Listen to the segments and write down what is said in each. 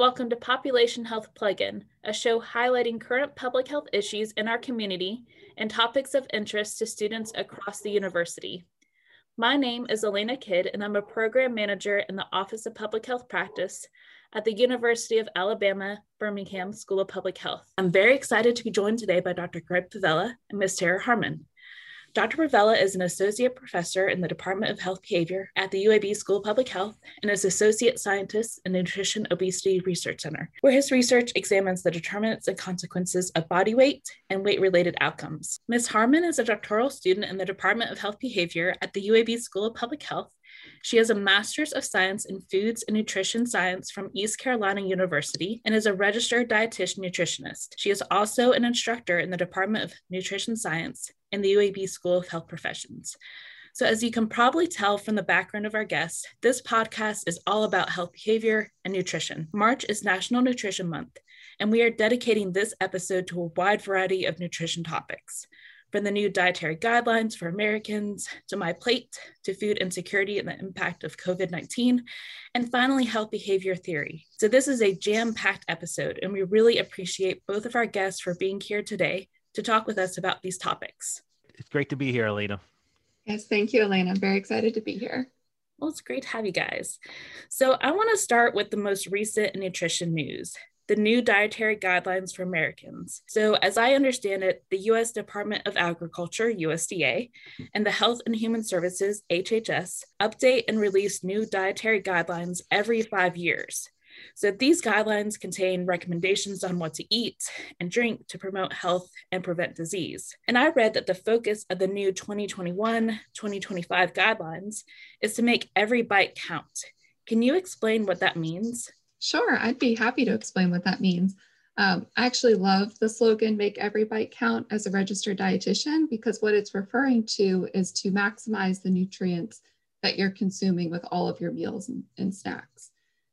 welcome to Population Health Plug-in, a show highlighting current public health issues in our community and topics of interest to students across the university. My name is Elena Kidd, and I'm a program manager in the Office of Public Health Practice at the University of Alabama, Birmingham School of Public Health. I'm very excited to be joined today by Dr. Greg Pavela and Ms. Tara Harmon. Dr. Pavela is an associate professor in the Department of Health Behavior at the UAB School of Public Health and is associate scientist in the Nutrition Obesity Research Center, where his research examines the determinants and consequences of body weight and weight related outcomes. Ms. Harmon is a doctoral student in the Department of Health Behavior at the UAB School of Public Health she has a Master's of Science in Foods and Nutrition Science from East Carolina University and is a registered dietitian nutritionist. She is also an instructor in the Department of Nutrition Science in the UAB School of Health Professions. So, as you can probably tell from the background of our guests, this podcast is all about health behavior and nutrition. March is National Nutrition Month, and we are dedicating this episode to a wide variety of nutrition topics from the new dietary guidelines for Americans to my plate to food insecurity and the impact of COVID 19, and finally, health behavior theory. So, this is a jam packed episode, and we really appreciate both of our guests for being here today to talk with us about these topics. It's great to be here, Elena. Yes, thank you, Elena. I'm very excited to be here. Well, it's great to have you guys. So, I want to start with the most recent nutrition news the new dietary guidelines for Americans. So, as I understand it, the US Department of Agriculture, USDA, and the Health and Human Services, HHS, update and release new dietary guidelines every five years. So, these guidelines contain recommendations on what to eat and drink to promote health and prevent disease. And I read that the focus of the new 2021 2025 guidelines is to make every bite count. Can you explain what that means? Sure, I'd be happy to explain what that means. Um, I actually love the slogan, make every bite count as a registered dietitian, because what it's referring to is to maximize the nutrients that you're consuming with all of your meals and, and snacks.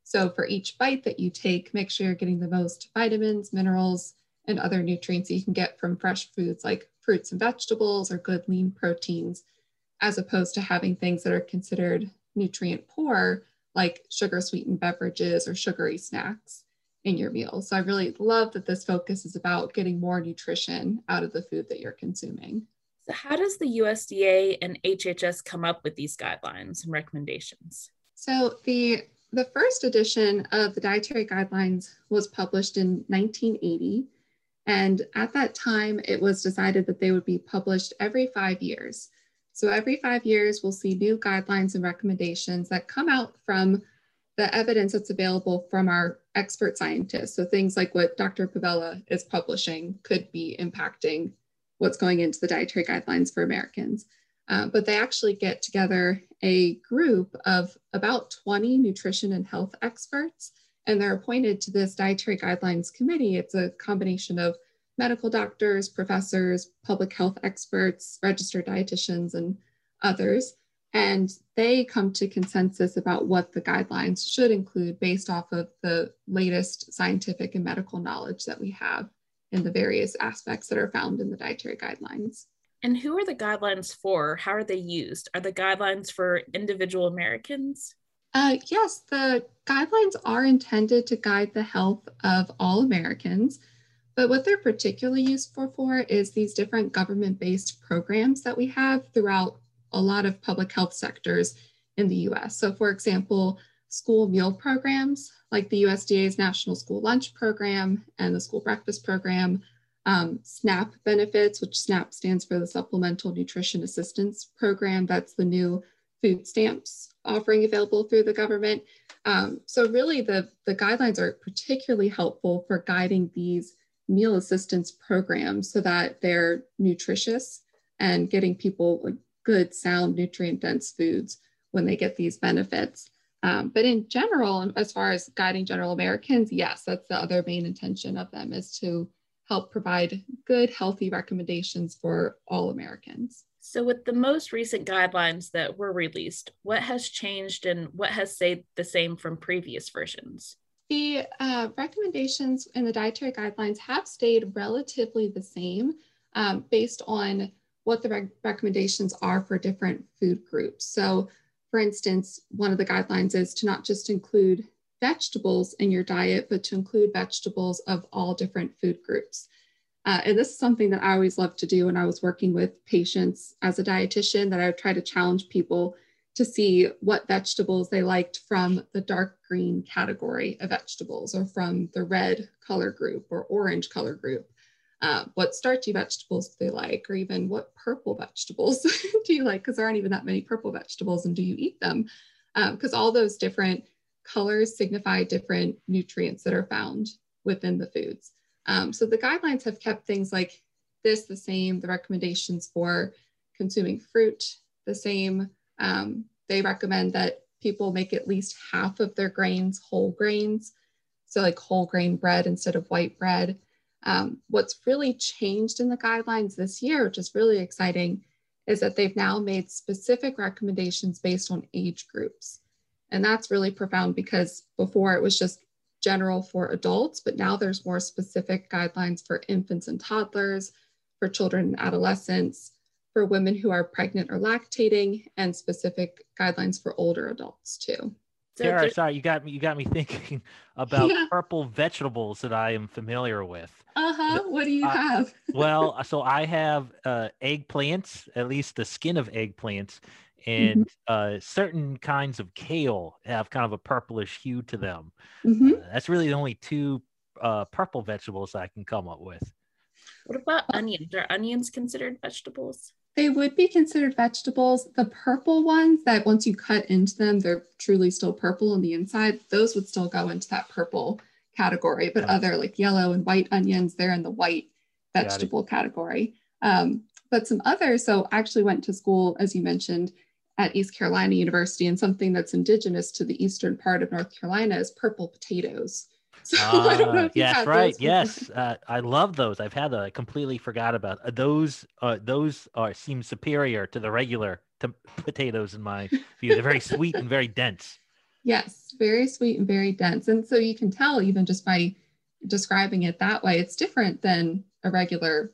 So for each bite that you take, make sure you're getting the most vitamins, minerals, and other nutrients you can get from fresh foods like fruits and vegetables or good lean proteins, as opposed to having things that are considered nutrient poor, like sugar sweetened beverages or sugary snacks in your meal. So I really love that this focus is about getting more nutrition out of the food that you're consuming. So how does the USDA and HHS come up with these guidelines and recommendations? So the the first edition of the dietary guidelines was published in 1980 and at that time it was decided that they would be published every 5 years. So every five years, we'll see new guidelines and recommendations that come out from the evidence that's available from our expert scientists. So things like what Dr. Pavela is publishing could be impacting what's going into the dietary guidelines for Americans. Uh, but they actually get together a group of about 20 nutrition and health experts, and they're appointed to this dietary guidelines committee. It's a combination of medical doctors, professors, public health experts, registered dietitians, and others. And they come to consensus about what the guidelines should include based off of the latest scientific and medical knowledge that we have in the various aspects that are found in the dietary guidelines. And who are the guidelines for? How are they used? Are the guidelines for individual Americans? Uh, yes, the guidelines are intended to guide the health of all Americans. But what they're particularly useful for is these different government-based programs that we have throughout a lot of public health sectors in the US. So for example, school meal programs like the USDA's National School Lunch Program and the School Breakfast Program, um, SNAP benefits, which SNAP stands for the Supplemental Nutrition Assistance Program. That's the new food stamps offering available through the government. Um, so really the, the guidelines are particularly helpful for guiding these meal assistance programs so that they're nutritious and getting people good, sound, nutrient dense foods when they get these benefits. Um, but in general, as far as guiding general Americans, yes, that's the other main intention of them is to help provide good, healthy recommendations for all Americans. So, with the most recent guidelines that were released, what has changed and what has stayed the same from previous versions? The uh, recommendations in the dietary guidelines have stayed relatively the same um, based on what the rec recommendations are for different food groups. So for instance, one of the guidelines is to not just include vegetables in your diet, but to include vegetables of all different food groups. Uh, and this is something that I always loved to do when I was working with patients as a dietitian, that I would try to challenge people to see what vegetables they liked from the dark green category of vegetables or from the red color group or orange color group. Uh, what starchy vegetables do they like, or even what purple vegetables do you like? Because there aren't even that many purple vegetables, and do you eat them? Because um, all those different colors signify different nutrients that are found within the foods. Um, so the guidelines have kept things like this the same, the recommendations for consuming fruit the same. Um, they recommend that people make at least half of their grains whole grains, so like whole grain bread instead of white bread. Um, what's really changed in the guidelines this year, which is really exciting, is that they've now made specific recommendations based on age groups. And that's really profound because before it was just general for adults, but now there's more specific guidelines for infants and toddlers, for children and adolescents, for women who are pregnant or lactating, and specific guidelines for older adults too. Sarah, sorry, you got me. You got me thinking about yeah. purple vegetables that I am familiar with. Uh huh. What do you uh, have? well, so I have uh, eggplants, at least the skin of eggplants, and mm-hmm. uh, certain kinds of kale have kind of a purplish hue to them. Mm-hmm. Uh, that's really the only two uh, purple vegetables I can come up with. What about onions? Are onions considered vegetables? They would be considered vegetables. The purple ones that once you cut into them, they're truly still purple on the inside, those would still go into that purple category. But other like yellow and white onions, they're in the white vegetable category. Um, but some others, so I actually went to school, as you mentioned, at East Carolina University, and something that's indigenous to the eastern part of North Carolina is purple potatoes. So uh, I don't know if yes, right. Yes, uh, I love those. I've had those. I completely forgot about uh, those. Uh, those are seem superior to the regular t- potatoes in my view. They're very sweet and very dense. Yes, very sweet and very dense, and so you can tell even just by describing it that way, it's different than a regular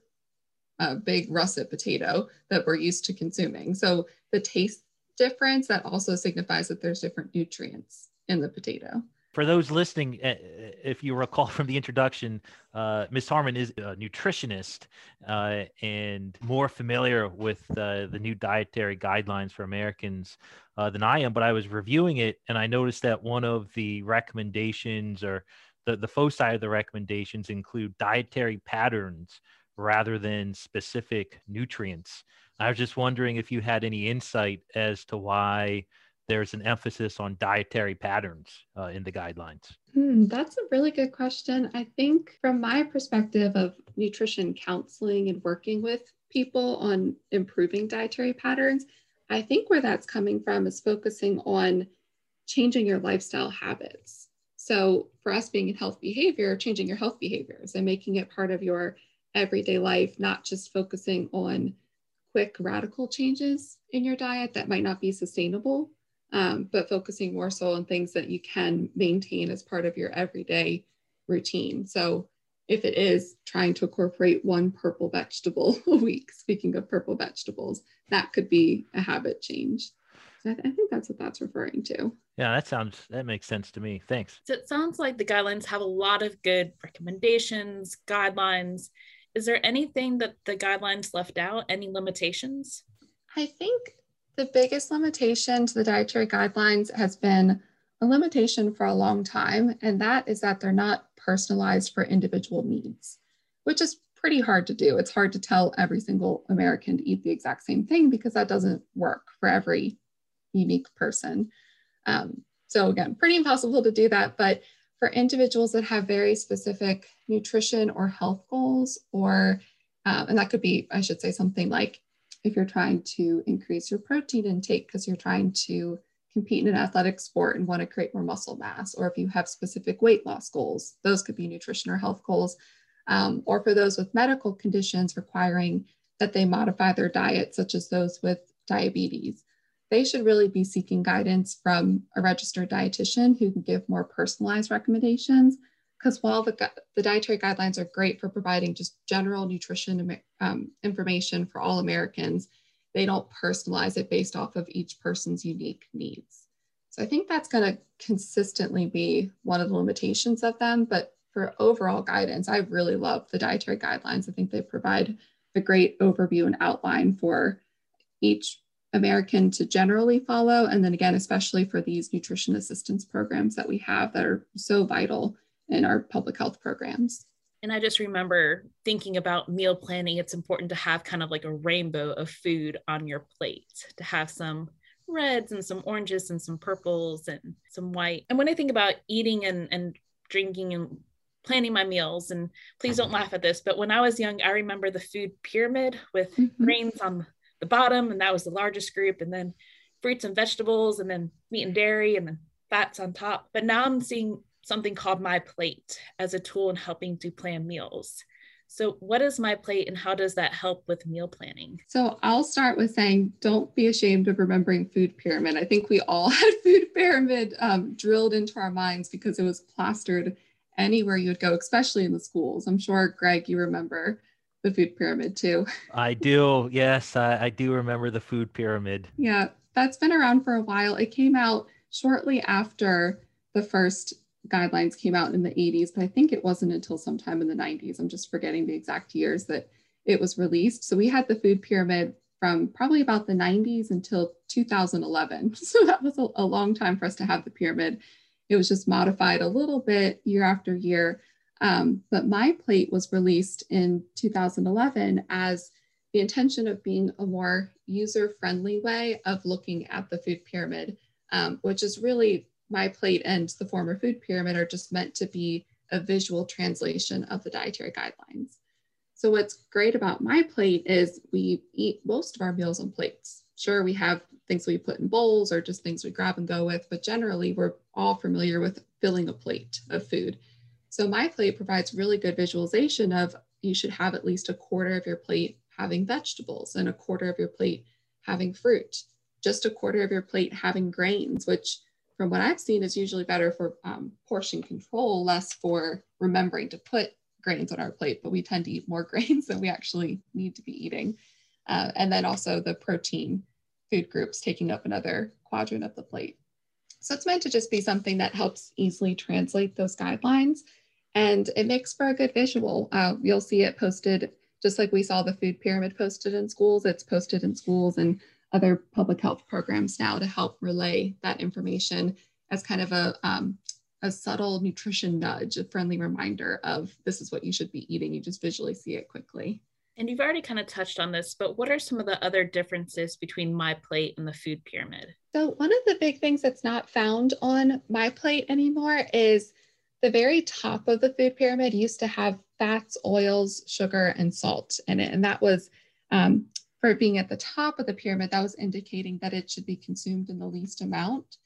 uh, big russet potato that we're used to consuming. So the taste difference that also signifies that there's different nutrients in the potato for those listening, eh, eh, if you recall from the introduction, uh, Ms. Harmon is a nutritionist uh, and more familiar with uh, the new dietary guidelines for Americans uh, than I am. But I was reviewing it and I noticed that one of the recommendations or the, the foci of the recommendations include dietary patterns rather than specific nutrients. I was just wondering if you had any insight as to why there's an emphasis on dietary patterns uh, in the guidelines? Hmm, that's a really good question. I think, from my perspective of nutrition counseling and working with people on improving dietary patterns, I think where that's coming from is focusing on changing your lifestyle habits. So, for us being in health behavior, changing your health behaviors and making it part of your everyday life, not just focusing on quick radical changes in your diet that might not be sustainable um, but focusing more so on things that you can maintain as part of your everyday routine. So if it is trying to incorporate one purple vegetable a week, speaking of purple vegetables, that could be a habit change. So I, th- I think that's what that's referring to. Yeah, that sounds that makes sense to me. Thanks. So it sounds like the guidelines have a lot of good recommendations, guidelines. Is there anything that the guidelines left out? Any limitations? I think the biggest limitation to the dietary guidelines has been a limitation for a long time, and that is that they're not personalized for individual needs, which is pretty hard to do. It's hard to tell every single American to eat the exact same thing because that doesn't work for every unique person. Um, so, again, pretty impossible to do that. But for individuals that have very specific nutrition or health goals, or, um, and that could be, I should say, something like if you're trying to increase your protein intake because you're trying to compete in an athletic sport and want to create more muscle mass, or if you have specific weight loss goals, those could be nutrition or health goals. Um, or for those with medical conditions requiring that they modify their diet, such as those with diabetes, they should really be seeking guidance from a registered dietitian who can give more personalized recommendations because while the, the dietary guidelines are great for providing just general nutrition um, information for all Americans, they don't personalize it based off of each person's unique needs. So I think that's going to consistently be one of the limitations of them. But for overall guidance, I really love the dietary guidelines. I think they provide a great overview and outline for each American to generally follow. And then again, especially for these nutrition assistance programs that we have that are so vital in our public health programs. And I just remember thinking about meal planning, it's important to have kind of like a rainbow of food on your plate, to have some reds and some oranges and some purples and some white. And when I think about eating and, and drinking and planning my meals, and please don't laugh at this, but when I was young, I remember the food pyramid with mm-hmm. grains on the bottom, and that was the largest group, and then fruits and vegetables, and then meat and dairy, and then fats on top. But now I'm seeing something called My Plate as a tool in helping to plan meals. So, what is My Plate and how does that help with meal planning? So, I'll start with saying don't be ashamed of remembering Food Pyramid. I think we all had Food Pyramid um, drilled into our minds because it was plastered anywhere you would go, especially in the schools. I'm sure, Greg, you remember the food pyramid too. I do. Yes, I, I do remember the food pyramid. Yeah, that's been around for a while. It came out shortly after the first guidelines came out in the 80s, but I think it wasn't until sometime in the 90s. I'm just forgetting the exact years that it was released. So we had the food pyramid from probably about the 90s until 2011. So that was a, a long time for us to have the pyramid. It was just modified a little bit year after year. Um, but my plate was released in 2011 as the intention of being a more user friendly way of looking at the food pyramid, um, which is really my plate and the former food pyramid are just meant to be a visual translation of the dietary guidelines. So what's great about my plate is we eat most of our meals on plates. Sure, we have things we put in bowls or just things we grab and go with, but generally we're all familiar with filling a plate of food. So my plate provides really good visualization of you should have at least a quarter of your plate having vegetables and a quarter of your plate having fruit, just a quarter of your plate having grains, which from what I've seen is usually better for um, portion control, less for remembering to put grains on our plate, but we tend to eat more grains than we actually need to be eating. Uh, and then also the protein food groups taking up another quadrant of the plate. So it's meant to just be something that helps easily translate those guidelines. And it makes for a good visual. Uh, you'll see it posted just like we saw the food pyramid posted in schools, it's posted in schools and other public health programs now to help relay that information as kind of a, um, a subtle nutrition nudge, a friendly reminder of this is what you should be eating. You just visually see it quickly. And you've already kind of touched on this, but what are some of the other differences between My Plate and the food pyramid? So, one of the big things that's not found on My Plate anymore is the very top of the food pyramid used to have fats, oils, sugar, and salt in it. And that was um, for it being at the top of the pyramid, that was indicating that it should be consumed in the least amount.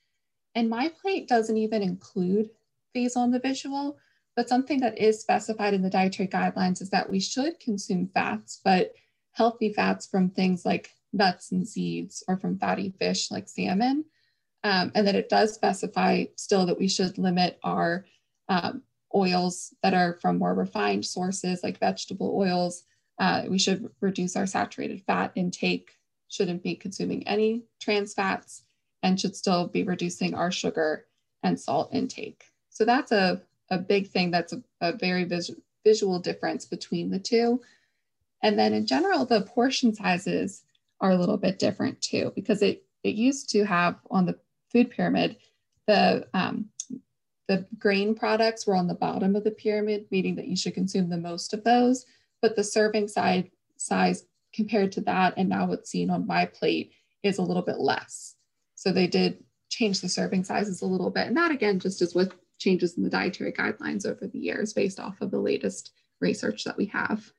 And my plate doesn't even include these on the visual, but something that is specified in the dietary guidelines is that we should consume fats, but healthy fats from things like nuts and seeds or from fatty fish like salmon. Um, and that it does specify still that we should limit our um, oils that are from more refined sources like vegetable oils uh, we should reduce our saturated fat intake, shouldn't be consuming any trans fats, and should still be reducing our sugar and salt intake. So that's a, a big thing. That's a, a very vis- visual difference between the two. And then in general, the portion sizes are a little bit different too, because it, it used to have on the food pyramid, the, um, the grain products were on the bottom of the pyramid, meaning that you should consume the most of those but the serving size size compared to that and now what's seen on my plate is a little bit less. So they did change the serving sizes a little bit. And that again, just as with changes in the dietary guidelines over the years based off of the latest research that we have.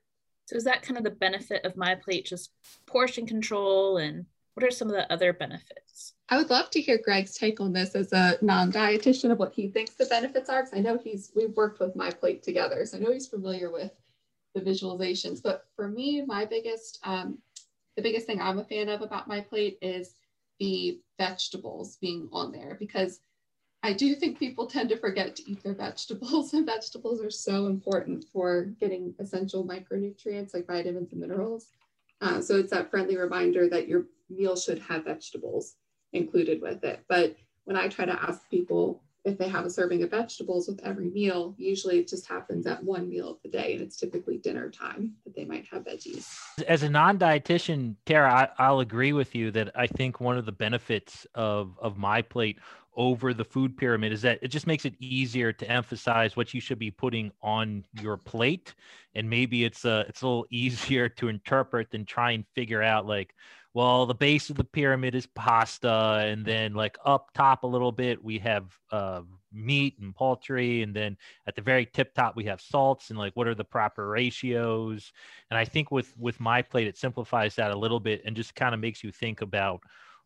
So is that kind of the benefit of my plate, just portion control and what are some of the other benefits? I would love to hear Greg's take on this as a non-dietitian of what he thinks the benefits are. Because I know he's we've worked with my plate together. So I know he's familiar with the visualizations. But for me, my biggest, um, the biggest thing I'm a fan of about my plate is the vegetables being on there because I do think people tend to forget to eat their vegetables, and vegetables are so important for getting essential micronutrients like vitamins and minerals. Uh, so it's that friendly reminder that your meal should have vegetables included with it. But when I try to ask people if they have a serving of vegetables with every meal, usually it just happens at one meal of the day, and it's typically dinner time that they might have veggies. As a non-dietitian, Tara, I, will agree with you that I think one of the benefits of of my plate over the food pyramid is that it just makes it easier to emphasize what you should be putting on your plate, and maybe it's a it's a little easier to interpret than try and figure out like well the base of the pyramid is pasta and then like up top a little bit we have uh, meat and poultry and then at the very tip top we have salts and like what are the proper ratios? And i think with with my plate it simplifies that a little bit and just kind of makes you think about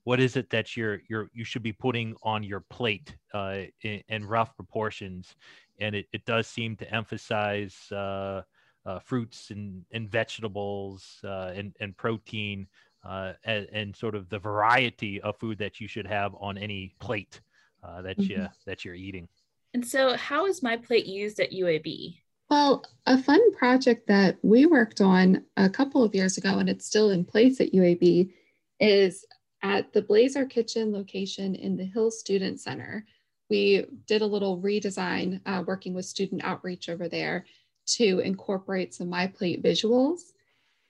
what is it that you're you're you should be putting on your plate uh, in, in rough proportions. And it, it does seem to emphasize uh, uh, fruits and, and vegetables uh, and, and protein uh, and, and, sort of the variety of food that you should have on any plate uh, that mm-hmm. you that you're eating. And so, how is my plate used at UAB? Well, a fun project that we worked on a couple of years ago, and it's still in place at UAB, is at the Blazer Kitchen location in the Hill Student Center. We did a little redesign uh, working with student outreach over there to incorporate some My Plate visuals.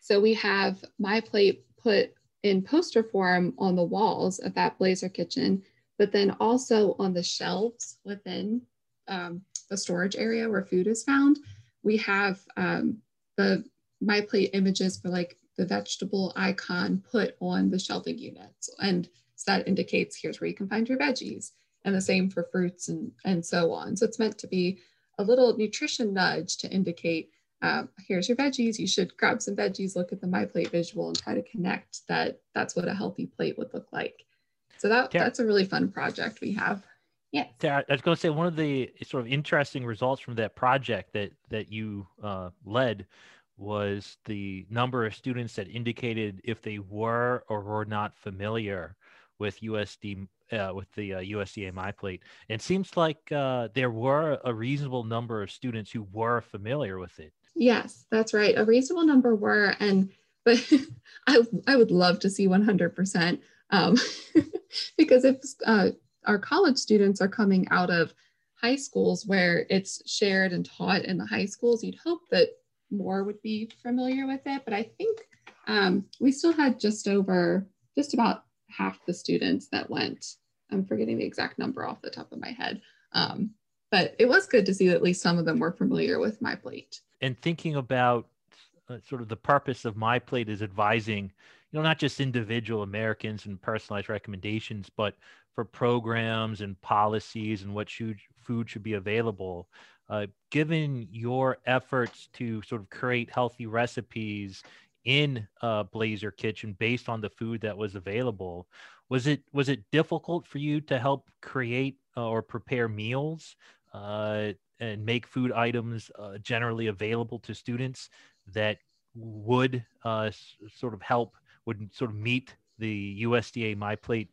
So we have My Plate put in poster form on the walls of that Blazer kitchen, but then also on the shelves within um, the storage area where food is found, we have um, the My Plate images for like the vegetable icon put on the shelving units. And so that indicates here's where you can find your veggies and the same for fruits and, and so on. So it's meant to be a little nutrition nudge to indicate um, here's your veggies. You should grab some veggies, look at the My Plate visual, and try to connect that that's what a healthy plate would look like. So that that's a really fun project we have. Yeah. I was going to say one of the sort of interesting results from that project that that you uh, led was the number of students that indicated if they were or were not familiar with USD uh, with the uh, USDA MyPlate. It seems like uh, there were a reasonable number of students who were familiar with it. Yes, that's right. A reasonable number were, and but I I would love to see 100% um, because if uh, our college students are coming out of high schools where it's shared and taught in the high schools, you'd hope that more would be familiar with it. But I think um, we still had just over, just about half the students that went. I'm forgetting the exact number off the top of my head. Um, but it was good to see that at least some of them were familiar with my plate. And thinking about uh, sort of the purpose of my plate is advising you know not just individual americans and personalized recommendations but for programs and policies and what should, food should be available. Uh, given your efforts to sort of create healthy recipes in blazer kitchen based on the food that was available was it was it difficult for you to help create uh, or prepare meals uh, and make food items uh, generally available to students that would uh, s- sort of help, would sort of meet the USDA My Plate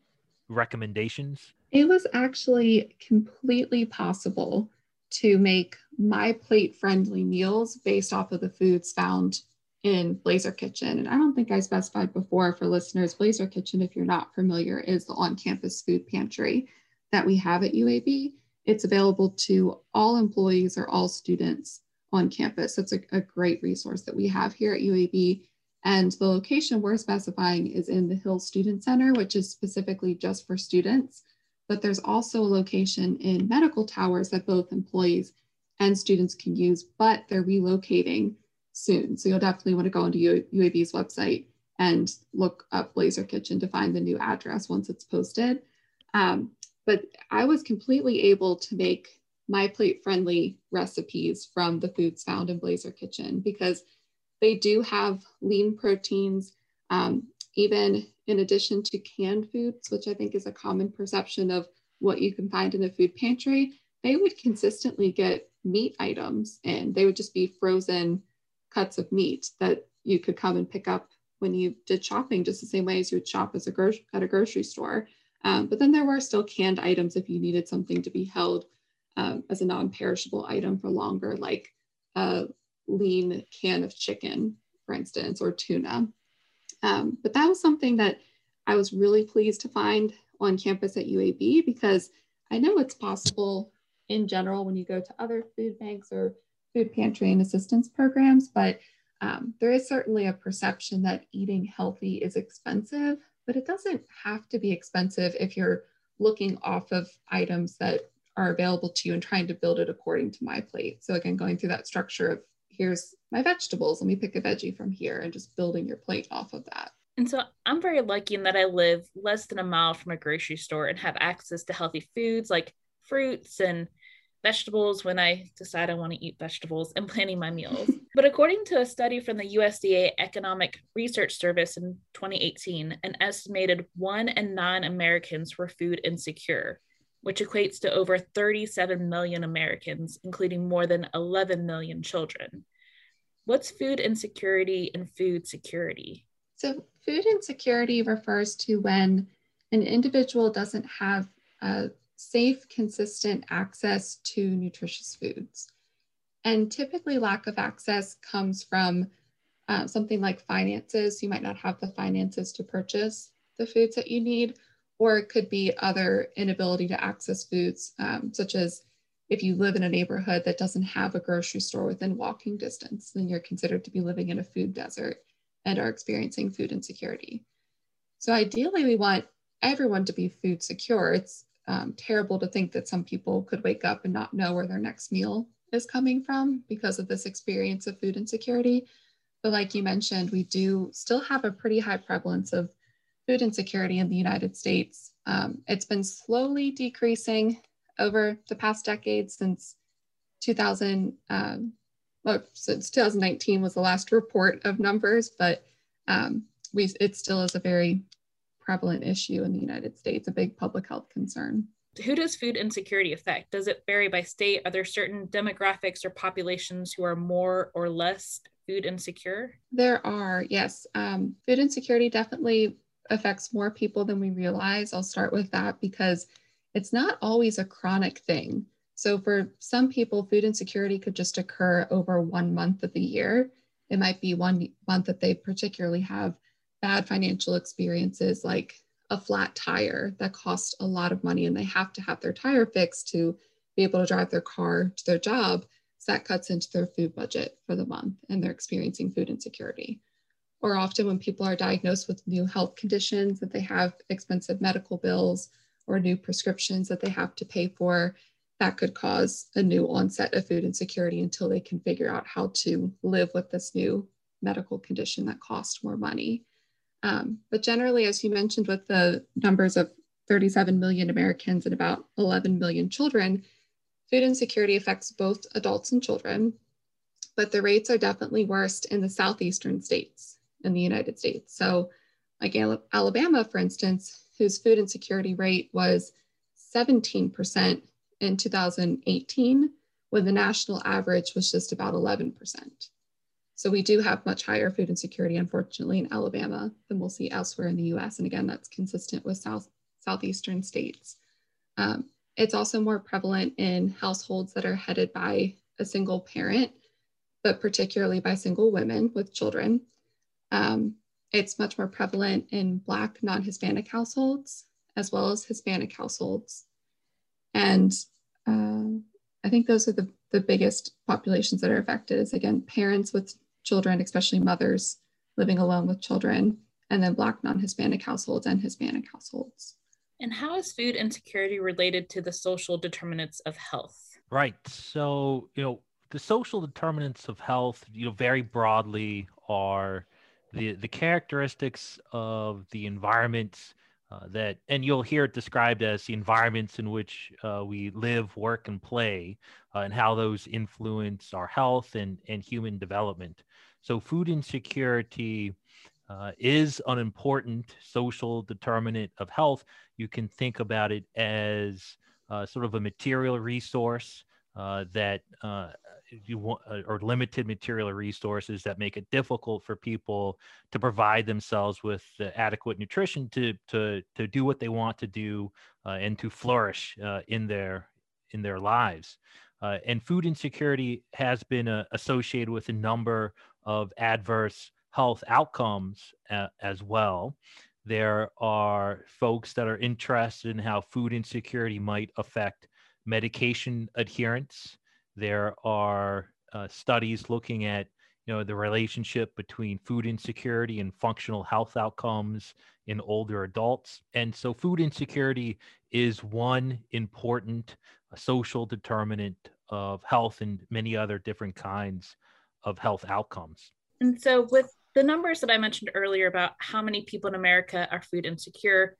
recommendations? It was actually completely possible to make My Plate friendly meals based off of the foods found in Blazer Kitchen. And I don't think I specified before for listeners, Blazer Kitchen, if you're not familiar, is the on campus food pantry that we have at UAB. It's available to all employees or all students on campus. It's a, a great resource that we have here at UAB. And the location we're specifying is in the Hill Student Center, which is specifically just for students. But there's also a location in Medical Towers that both employees and students can use, but they're relocating soon. So you'll definitely want to go into UAB's website and look up Blazer Kitchen to find the new address once it's posted. Um, but I was completely able to make my plate friendly recipes from the foods found in Blazer Kitchen because they do have lean proteins, um, even in addition to canned foods, which I think is a common perception of what you can find in a food pantry. They would consistently get meat items and they would just be frozen cuts of meat that you could come and pick up when you did shopping, just the same way as you would shop as a gro- at a grocery store. Um, but then there were still canned items if you needed something to be held um, as a non-perishable item for longer, like a lean can of chicken, for instance, or tuna. Um, but that was something that I was really pleased to find on campus at UAB because I know it's possible in general when you go to other food banks or food pantry and assistance programs, but um, there is certainly a perception that eating healthy is expensive, but it doesn't have to be expensive if you're looking off of items that are available to you and trying to build it according to my plate. So again, going through that structure of here's my vegetables, let me pick a veggie from here and just building your plate off of that. And so I'm very lucky in that I live less than a mile from a grocery store and have access to healthy foods like fruits and vegetables when I decide I want to eat vegetables and planning my meals. But according to a study from the USDA Economic Research Service in 2018, an estimated one in nine Americans were food insecure, which equates to over 37 million Americans, including more than 11 million children. What's food insecurity and food security? So, food insecurity refers to when an individual doesn't have a safe, consistent access to nutritious foods. And typically, lack of access comes from uh, something like finances. You might not have the finances to purchase the foods that you need, or it could be other inability to access foods, um, such as if you live in a neighborhood that doesn't have a grocery store within walking distance, then you're considered to be living in a food desert and are experiencing food insecurity. So ideally, we want everyone to be food secure. It's um, terrible to think that some people could wake up and not know where their next meal is coming from because of this experience of food insecurity. But like you mentioned, we do still have a pretty high prevalence of food insecurity in the United States. Um, it's been slowly decreasing over the past decade since 2000. Um, well, since 2019 was the last report of numbers, but um, we it still is a very prevalent issue in the United States, a big public health concern. Who does food insecurity affect? Does it vary by state? Are there certain demographics or populations who are more or less food insecure? There are, yes. Um, food insecurity definitely affects more people than we realize. I'll start with that because it's not always a chronic thing. So, for some people, food insecurity could just occur over one month of the year. It might be one month that they particularly have bad financial experiences like a flat tire that costs a lot of money and they have to have their tire fixed to be able to drive their car to their job. So that cuts into their food budget for the month and they're experiencing food insecurity. Or often when people are diagnosed with new health conditions, that they have expensive medical bills or new prescriptions that they have to pay for, that could cause a new onset of food insecurity until they can figure out how to live with this new medical condition that costs more money. Um, but generally, as you mentioned, with the numbers of 37 million Americans and about 11 million children, food insecurity affects both adults and children, but the rates are definitely worst in the southeastern states in the United States. So, like Alabama, for instance, whose food insecurity rate was 17% in 2018, when the national average was just about 11%. So we do have much higher food insecurity, unfortunately, in Alabama than we'll see elsewhere in the US. And again, that's consistent with South, Southeastern states. Um, it's also more prevalent in households that are headed by a single parent, but particularly by single women with children. Um, it's much more prevalent in Black non Hispanic households as well as Hispanic households. And uh, I think those are the, the biggest populations that are affected is again, parents with children, especially mothers living alone with children, and then Black non Hispanic households and Hispanic households. And how is food insecurity related to the social determinants of health? Right. So, you know, the social determinants of health, you know, very broadly are the, the characteristics of the environments uh, that, and you'll hear it described as the environments in which uh, we live, work, and play, uh, and how those influence our health and, and human development. So, food insecurity uh, is an important social determinant of health. You can think about it as uh, sort of a material resource uh, that uh, you want, uh, or limited material resources that make it difficult for people to provide themselves with adequate nutrition to to to do what they want to do uh, and to flourish in their in their lives. and food insecurity has been associated with a number of adverse health outcomes uh, as well There are folks that are interested in how food insecurity might affect medication adherence. There are uh, studies looking at you know the relationship between food insecurity and functional health outcomes in older adults and so food insecurity is one important social determinant of health and many other different kinds of health outcomes. And so with the numbers that i mentioned earlier about how many people in america are food insecure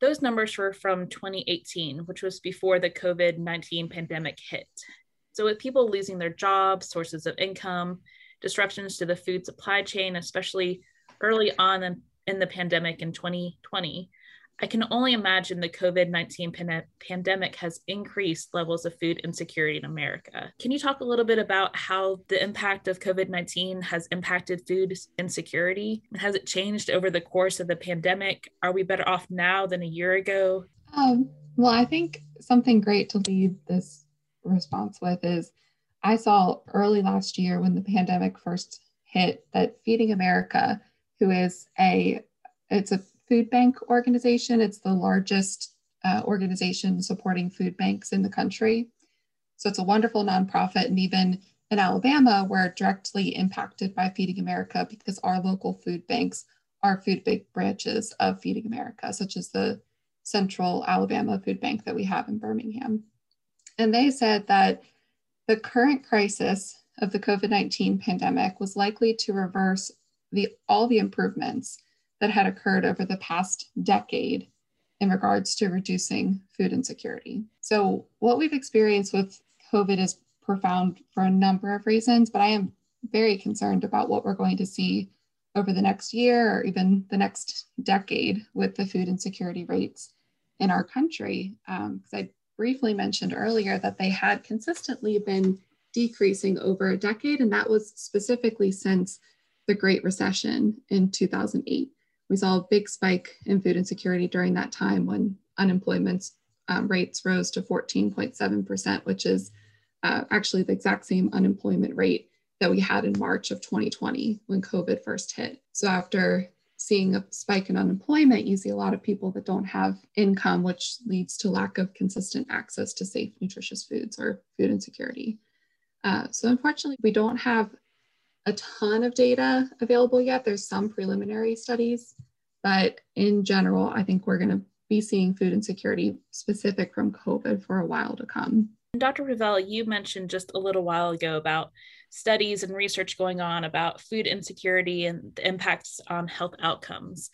those numbers were from 2018 which was before the covid-19 pandemic hit. So with people losing their jobs sources of income disruptions to the food supply chain, especially early on in, in the pandemic in 2020, I can only imagine the COVID 19 pan- pandemic has increased levels of food insecurity in America. Can you talk a little bit about how the impact of COVID 19 has impacted food insecurity? Has it changed over the course of the pandemic? Are we better off now than a year ago? Um, well, I think something great to lead this response with is I saw early last year when the pandemic first hit that Feeding America, who is a it's a food bank organization, it's the largest uh, organization supporting food banks in the country. So it's a wonderful nonprofit, and even in Alabama, we're directly impacted by Feeding America because our local food banks are food bank branches of Feeding America, such as the Central Alabama Food Bank that we have in Birmingham. And they said that the current crisis of the COVID 19 pandemic was likely to reverse the, all the improvements that had occurred over the past decade in regards to reducing food insecurity. So, what we've experienced with COVID is profound for a number of reasons, but I am very concerned about what we're going to see over the next year or even the next decade with the food insecurity rates in our country. Because um, I briefly mentioned earlier that they had consistently been decreasing over a decade, and that was specifically since the Great Recession in 2008. We saw a big spike in food insecurity during that time when unemployment um, rates rose to 14.7%, which is uh, actually the exact same unemployment rate that we had in March of 2020 when COVID first hit. So after seeing a spike in unemployment, you see a lot of people that don't have income, which leads to lack of consistent access to safe, nutritious foods or food insecurity. Uh, so, unfortunately, we don't have a ton of data available yet. There's some preliminary studies, but in general, I think we're going to be seeing food insecurity specific from COVID for a while to come. Dr. Ravel, you mentioned just a little while ago about studies and research going on about food insecurity and the impacts on health outcomes.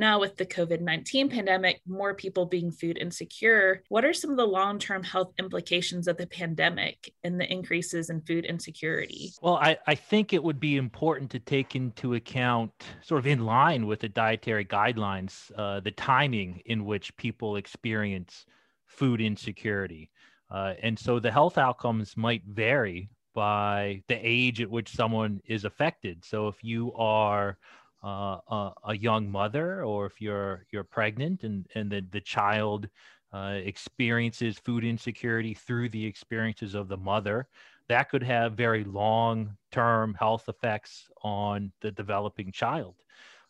Now, with the COVID 19 pandemic, more people being food insecure, what are some of the long term health implications of the pandemic and the increases in food insecurity? Well, I, I think it would be important to take into account, sort of in line with the dietary guidelines, uh, the timing in which people experience food insecurity. Uh, and so the health outcomes might vary by the age at which someone is affected. So if you are uh, a, a, young mother or if you're you're pregnant and and the, the child uh, experiences food insecurity through the experiences of the mother that could have very long term health effects on the developing child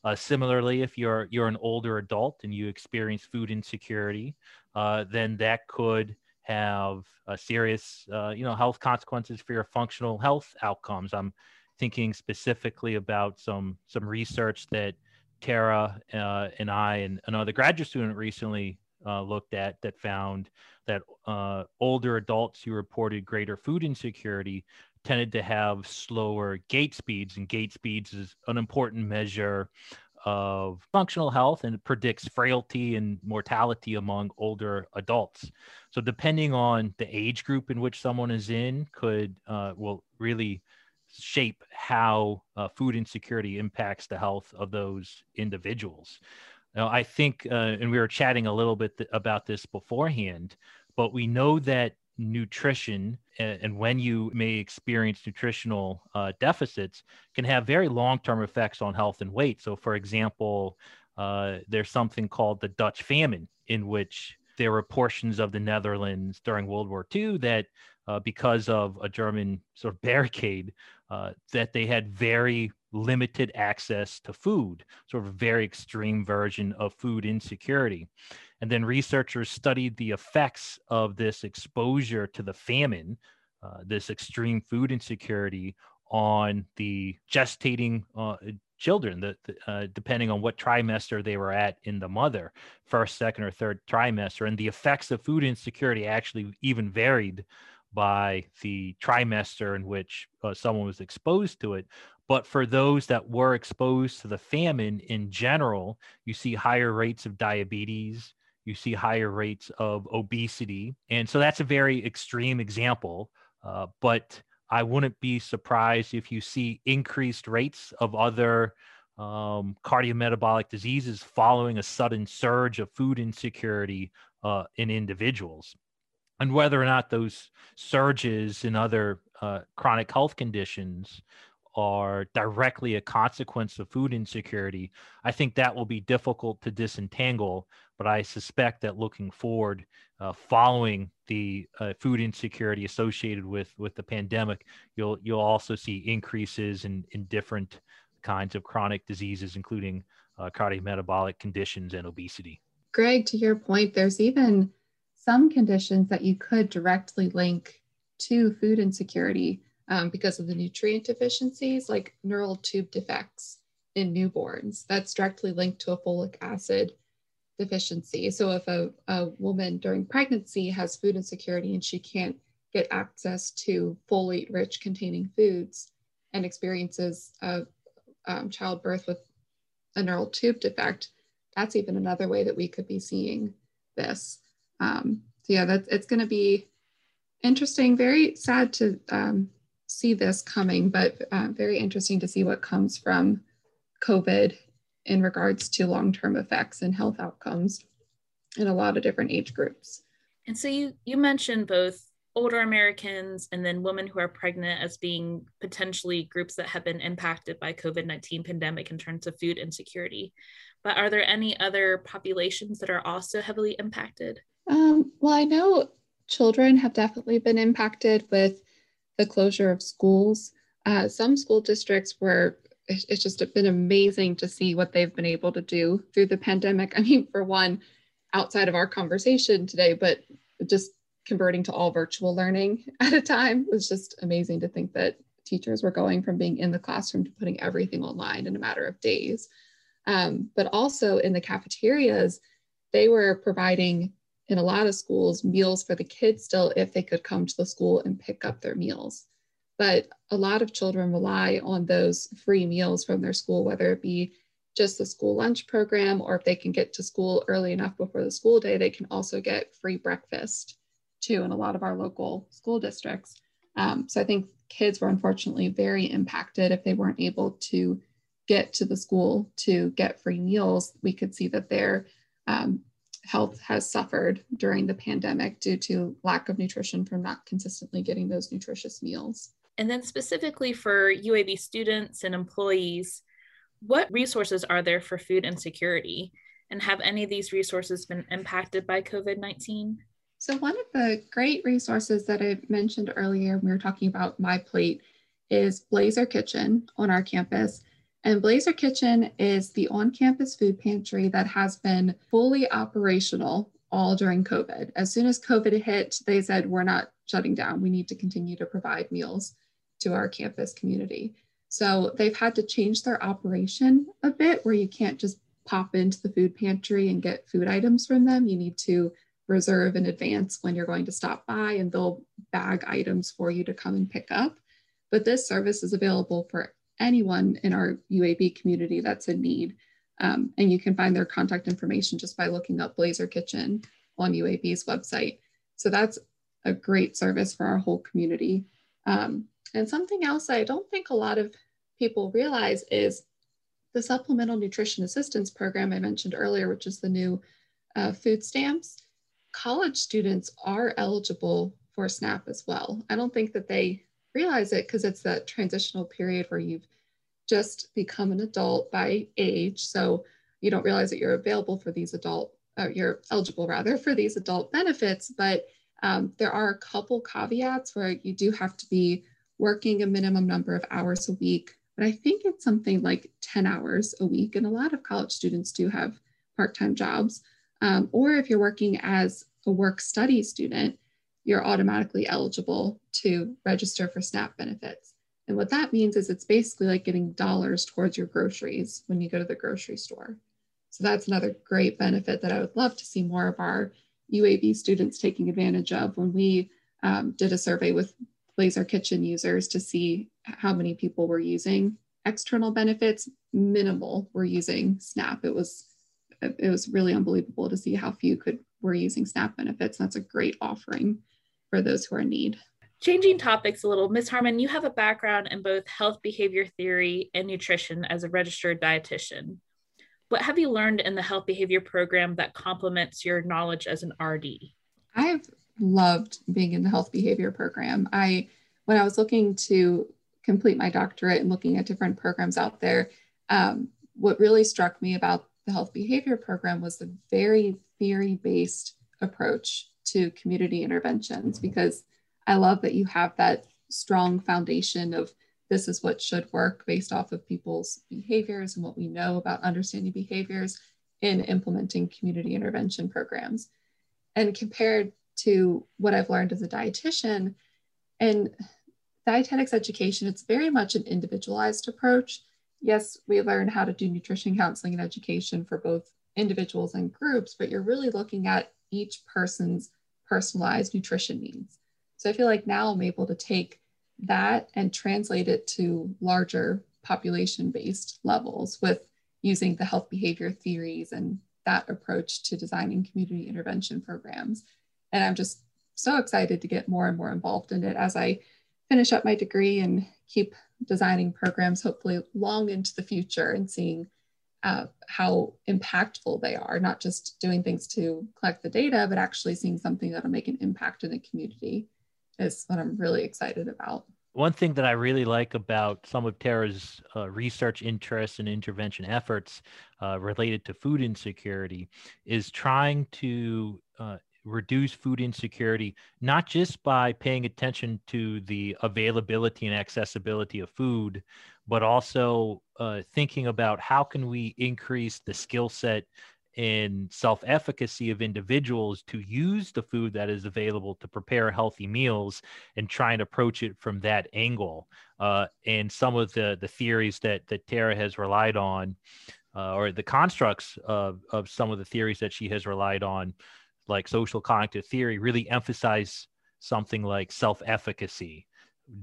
uh, similarly if you're you're an older adult and you experience food insecurity uh, then that could have uh, serious, uh, you know, health consequences for your functional health outcomes. I'm thinking specifically about some some research that Tara uh, and I and another graduate student recently uh, looked at that found that uh, older adults who reported greater food insecurity tended to have slower gait speeds, and gait speeds is an important measure of functional health and predicts frailty and mortality among older adults. So, depending on the age group in which someone is in, could uh, will really shape how uh, food insecurity impacts the health of those individuals. Now, I think, uh, and we were chatting a little bit th- about this beforehand, but we know that nutrition and, when you may experience nutritional uh, deficits can have very long-term effects on health and weight. So, for example, uh, there's something called the Dutch famine, in which there were portions of the Netherlands during World War II that uh, because of a German sort of barricade, uh, that they had very limited access to food, sort of very extreme version of food insecurity. And then researchers studied the effects of this exposure to the famine, uh, this extreme food insecurity on the gestating uh, children, the, the uh, depending on what trimester they were at in the mother, first, second, or third trimester. And the effects of food insecurity actually even varied by the trimester in which uh, someone was exposed to it. But for those that were exposed to the famine in general, you see higher rates of diabetes, you see higher rates of obesity. And so that's a very extreme example. Uh, but I wouldn't be surprised if you see increased rates of other um, cardiometabolic diseases following a sudden surge of food insecurity uh, in individuals and whether or not those surges in other uh, chronic health conditions are directly a consequence of food insecurity, I think that will be difficult to disentangle. But I suspect that looking forward, uh, following the uh, food insecurity associated with with the pandemic, you'll you'll also see increases in in different kinds of chronic diseases, including uh, cardiometabolic conditions and obesity. Greg, to your point, there's even some conditions that you could directly link to food insecurity um, because of the nutrient deficiencies, like neural tube defects in newborns. That's directly linked to a folic acid deficiency. So if a, a woman during pregnancy has food insecurity and she can't get access to folate rich containing foods and experiences a um, childbirth with a neural tube defect, that's even another way that we could be seeing this. Um, so yeah, that's it's going to be interesting. Very sad to um, see this coming, but uh, very interesting to see what comes from COVID in regards to long-term effects and health outcomes in a lot of different age groups. And so you you mentioned both older Americans and then women who are pregnant as being potentially groups that have been impacted by COVID-19 pandemic in terms of food insecurity. But are there any other populations that are also heavily impacted? Um, well, I know children have definitely been impacted with the closure of schools. Uh, some school districts were, it's just been amazing to see what they've been able to do through the pandemic. I mean, for one, outside of our conversation today, but just converting to all virtual learning at a time was just amazing to think that teachers were going from being in the classroom to putting everything online in a matter of days. Um, but also in the cafeterias, they were providing in a lot of schools meals for the kids still if they could come to the school and pick up their meals. But a lot of children rely on those free meals from their school, whether it be just the school lunch program or if they can get to school early enough before the school day, they can also get free breakfast too in a lot of our local school districts. Um, so I think kids were unfortunately very impacted if they weren't able to get to the school to get free meals. We could see that their um, health has suffered during the pandemic due to lack of nutrition from not consistently getting those nutritious meals. And then, specifically for UAB students and employees, what resources are there for food insecurity? And have any of these resources been impacted by COVID 19? So, one of the great resources that I mentioned earlier, we were talking about My Plate, is Blazer Kitchen on our campus. And Blazer Kitchen is the on campus food pantry that has been fully operational all during COVID. As soon as COVID hit, they said, We're not shutting down. We need to continue to provide meals to our campus community. So they've had to change their operation a bit where you can't just pop into the food pantry and get food items from them. You need to reserve in advance when you're going to stop by and they'll bag items for you to come and pick up. But this service is available for anyone in our UAB community that's in need. Um, and you can find their contact information just by looking up Blazer Kitchen on UAB's website. So that's a great service for our whole community. Um, and something else I don't think a lot of people realize is the Supplemental Nutrition Assistance Program I mentioned earlier, which is the new uh, food stamps. College students are eligible for SNAP as well. I don't think that they realize it because it's that transitional period where you've just become an adult by age. So you don't realize that you're available for these adult, uh, you're eligible rather for these adult benefits, but Um, there are a couple caveats where you do have to be working a minimum number of hours a week, but I think it's something like 10 hours a week. And a lot of college students do have part time jobs. Um, or if you're working as a work study student, you're automatically eligible to register for SNAP benefits. And what that means is it's basically like getting dollars towards your groceries when you go to the grocery store. So that's another great benefit that I would love to see more of our UAB students taking advantage of when we um, did a survey with Blazer Kitchen users to see how many people were using external benefits. Minimal were using SNAP. It was it was really unbelievable to see how few could were using SNAP benefits. That's a great offering for those who are in need. Changing topics a little, Ms. Harmon, you have a background in both health behavior theory and nutrition as a registered dietitian. What have you learned in the health behavior program that complements your knowledge as an RD? I've loved being in the health behavior program. I, when I was looking to complete my doctorate and looking at different programs out there, um, what really struck me about the health behavior program was the very theory based approach to community interventions because I love that you have that strong foundation of this is what should work based off of people's behaviors and what we know about understanding behaviors in implementing community intervention programs. And compared to what I've learned as a dietitian, and dietetics education, it's very much an individualized approach. Yes, we learn how to do nutrition counseling and education for both individuals and groups, but you're really looking at each person's personalized nutrition needs. So I feel like now I'm able to take that and translate it to larger population based levels with using the health behavior theories and that approach to designing community intervention programs. And I'm just so excited to get more and more involved in it as I finish up my degree and keep designing programs, hopefully long into the future, and seeing uh, how impactful they are, not just doing things to collect the data, but actually seeing something that'll make an impact in the community is what I'm really excited about. One thing that I really like about some of Tara's uh, research interests and intervention efforts uh, related to food insecurity is trying to uh, reduce food insecurity, not just by paying attention to the availability and accessibility of food, but also uh, thinking about how can we increase the skill set and self-efficacy of individuals to use the food that is available to prepare healthy meals and try and approach it from that angle. Uh, and some of the the theories that that tara has relied on uh, or the constructs of, of some of the theories that she has relied on like social cognitive theory really emphasize something like self-efficacy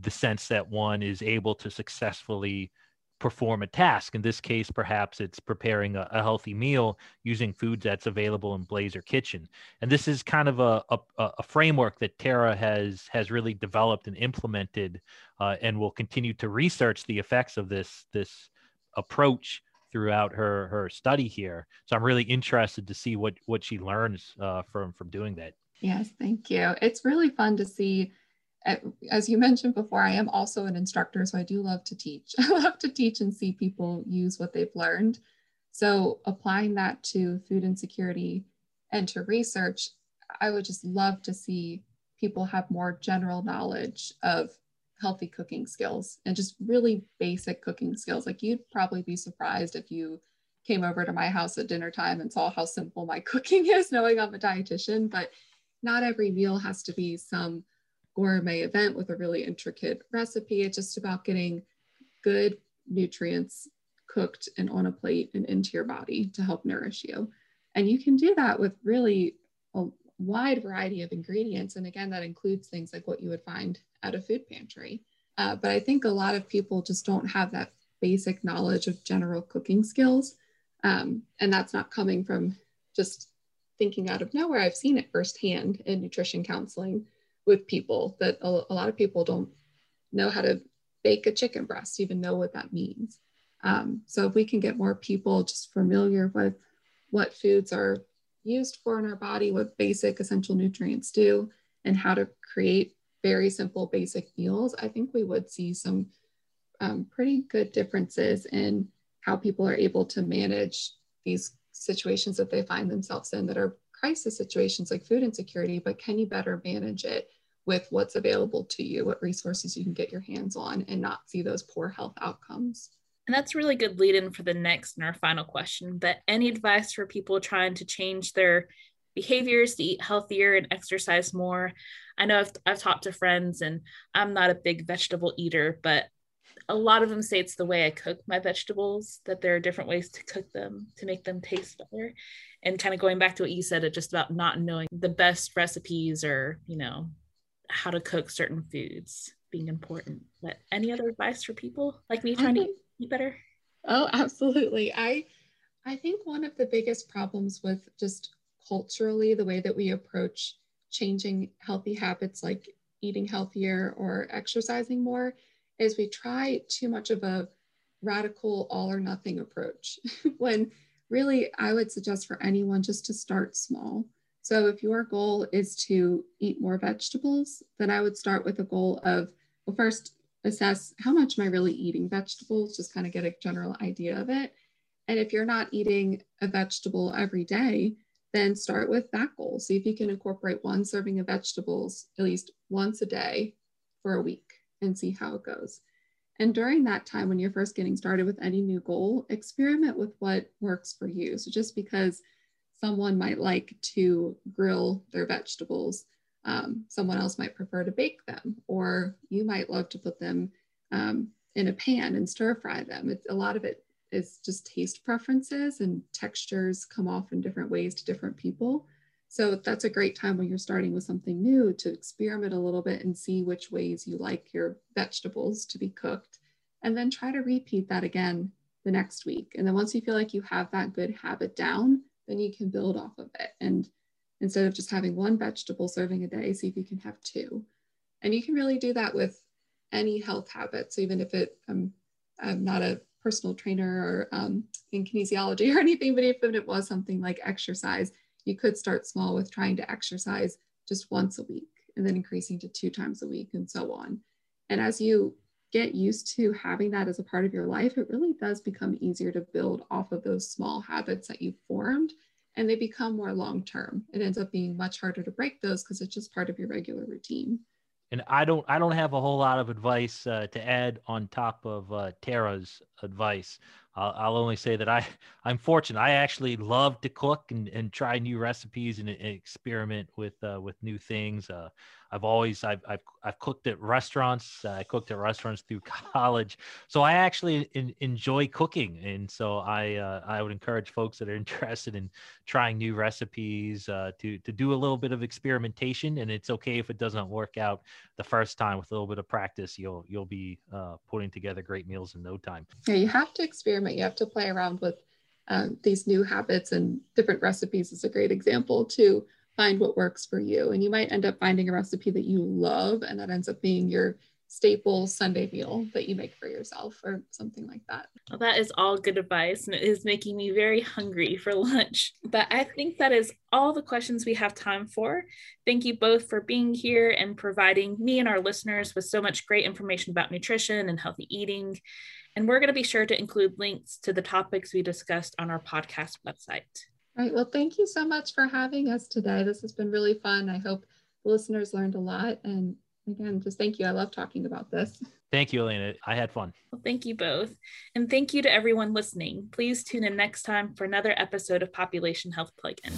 the sense that one is able to successfully perform a task. In this case, perhaps it's preparing a, a, healthy meal using foods that's available in Blazer Kitchen. And this is kind of a, a, a framework that Tara has has really developed and implemented, uh, and will continue to research the effects of this this approach throughout her her study here. So I'm really interested to see what what she learns uh, from from doing that. Yes, thank you. It's really fun to see as you mentioned before, I am also an instructor, so I do love to teach. I love to teach and see people use what they've learned. So applying that to food insecurity and to research, I would just love to see people have more general knowledge of healthy cooking skills and just really basic cooking skills. Like you'd probably be surprised if you came over to my house at dinner time and saw how simple my cooking is, knowing I'm a dietitian, but not every meal has to be some gourmet event with a really intricate recipe. It's just about getting good nutrients cooked and on a plate and into your body to help nourish you. And you can do that with really a wide variety of ingredients. And again, that includes things like what you would find at a food pantry. Uh, but I think a lot of people just don't have that basic knowledge of general cooking skills. Um, and that's not coming from just thinking out of nowhere. I've seen it firsthand in nutrition counseling with people that a, a, lot of people don't know how to bake a chicken breast, even know what that means. Um, so if we can get more people just familiar with what foods are used for in our body, what basic essential nutrients do, and how to create very simple basic meals, I think we would see some um, pretty good differences in how people are able to manage these situations that they find themselves in that are crisis situations like food insecurity, but can you better manage it with what's available to you, what resources you can get your hands on, and not see those poor health outcomes? And that's really good lead in for the next and our final question. But any advice for people trying to change their behaviors to eat healthier and exercise more? I know I've, I've talked to friends and I'm not a big vegetable eater, but a lot of them say it's the way I cook my vegetables, that there are different ways to cook them to make them taste better. And kind of going back to what you said, just about not knowing the best recipes or, you know, how to cook certain foods being important. But any other advice for people like me trying to eat better? Oh, absolutely. I I think one of the biggest problems with just culturally the way that we approach changing healthy habits like eating healthier or exercising more is we try too much of a radical all or nothing approach when really I would suggest for anyone just to start small. So if your goal is to eat more vegetables, then I would start with a goal of, well, first assess how much am I really eating vegetables, just kind of get a general idea of it. And if you're not eating a vegetable every day, then start with that goal. See if you can incorporate one serving of vegetables at least once a day for a week and see how it goes. And during that time, when you're first getting started with any new goal, experiment with what works for you. So just because someone might like to grill their vegetables, um, someone else might prefer to bake them, or you might love to put them um, in a pan and stir fry them. It's a lot of it is just taste preferences and textures come off in different ways to different people. So that's a great time when you're starting with something new to experiment a little bit and see which ways you like your vegetables to be cooked. And then try to repeat that again the next week. And then once you feel like you have that good habit down, then you can build off of it. And instead of just having one vegetable serving a day, see if you can have two. And you can really do that with any health habit. So even if it, um, I'm not a personal trainer or um, in kinesiology or anything, but if it was something like exercise, you could start small with trying to exercise just once a week and then increasing to two times a week and so on. And as you get used to having that as a part of your life, it really does become easier to build off of those small habits that you've formed and they become more long term. It ends up being much harder to break those because it's just part of your regular routine and I don't I don't have a whole lot of advice uh, to add on top of uh, Tara's advice. I'll, I'll, only say that I I'm fortunate. I actually love to cook and, and try new recipes and, and experiment with uh, with new things. Uh, I've always I've, I've, I've cooked at restaurants. I cooked at restaurants through college, so I actually in, enjoy cooking. And so I uh, I would encourage folks that are interested in trying new recipes uh, to to do a little bit of experimentation. And it's okay if it doesn't work out the first time. With a little bit of practice, you'll you'll be uh, putting together great meals in no time. Yeah, you have to experiment. You have to play around with um, these new habits and different recipes is a great example to find what works for you. And you might end up finding a recipe that you love, and that ends up being your staple Sunday meal that you make for yourself or something like that. Well, that is all good advice and it is making me very hungry for lunch. But I think that is all the questions we have time for. Thank you both for being here and providing me and our listeners with so much great information about nutrition and healthy eating. And we're going to be sure to include links to the topics we discussed on our podcast website. All right. Well, thank you so much for having us today. This has been really fun. I hope the listeners learned a lot. And again, just thank you. I love talking about this. Thank you, Elena. I had fun. Well, thank you both. And thank you to everyone listening. Please tune in next time for another episode of Population Health Plug-in.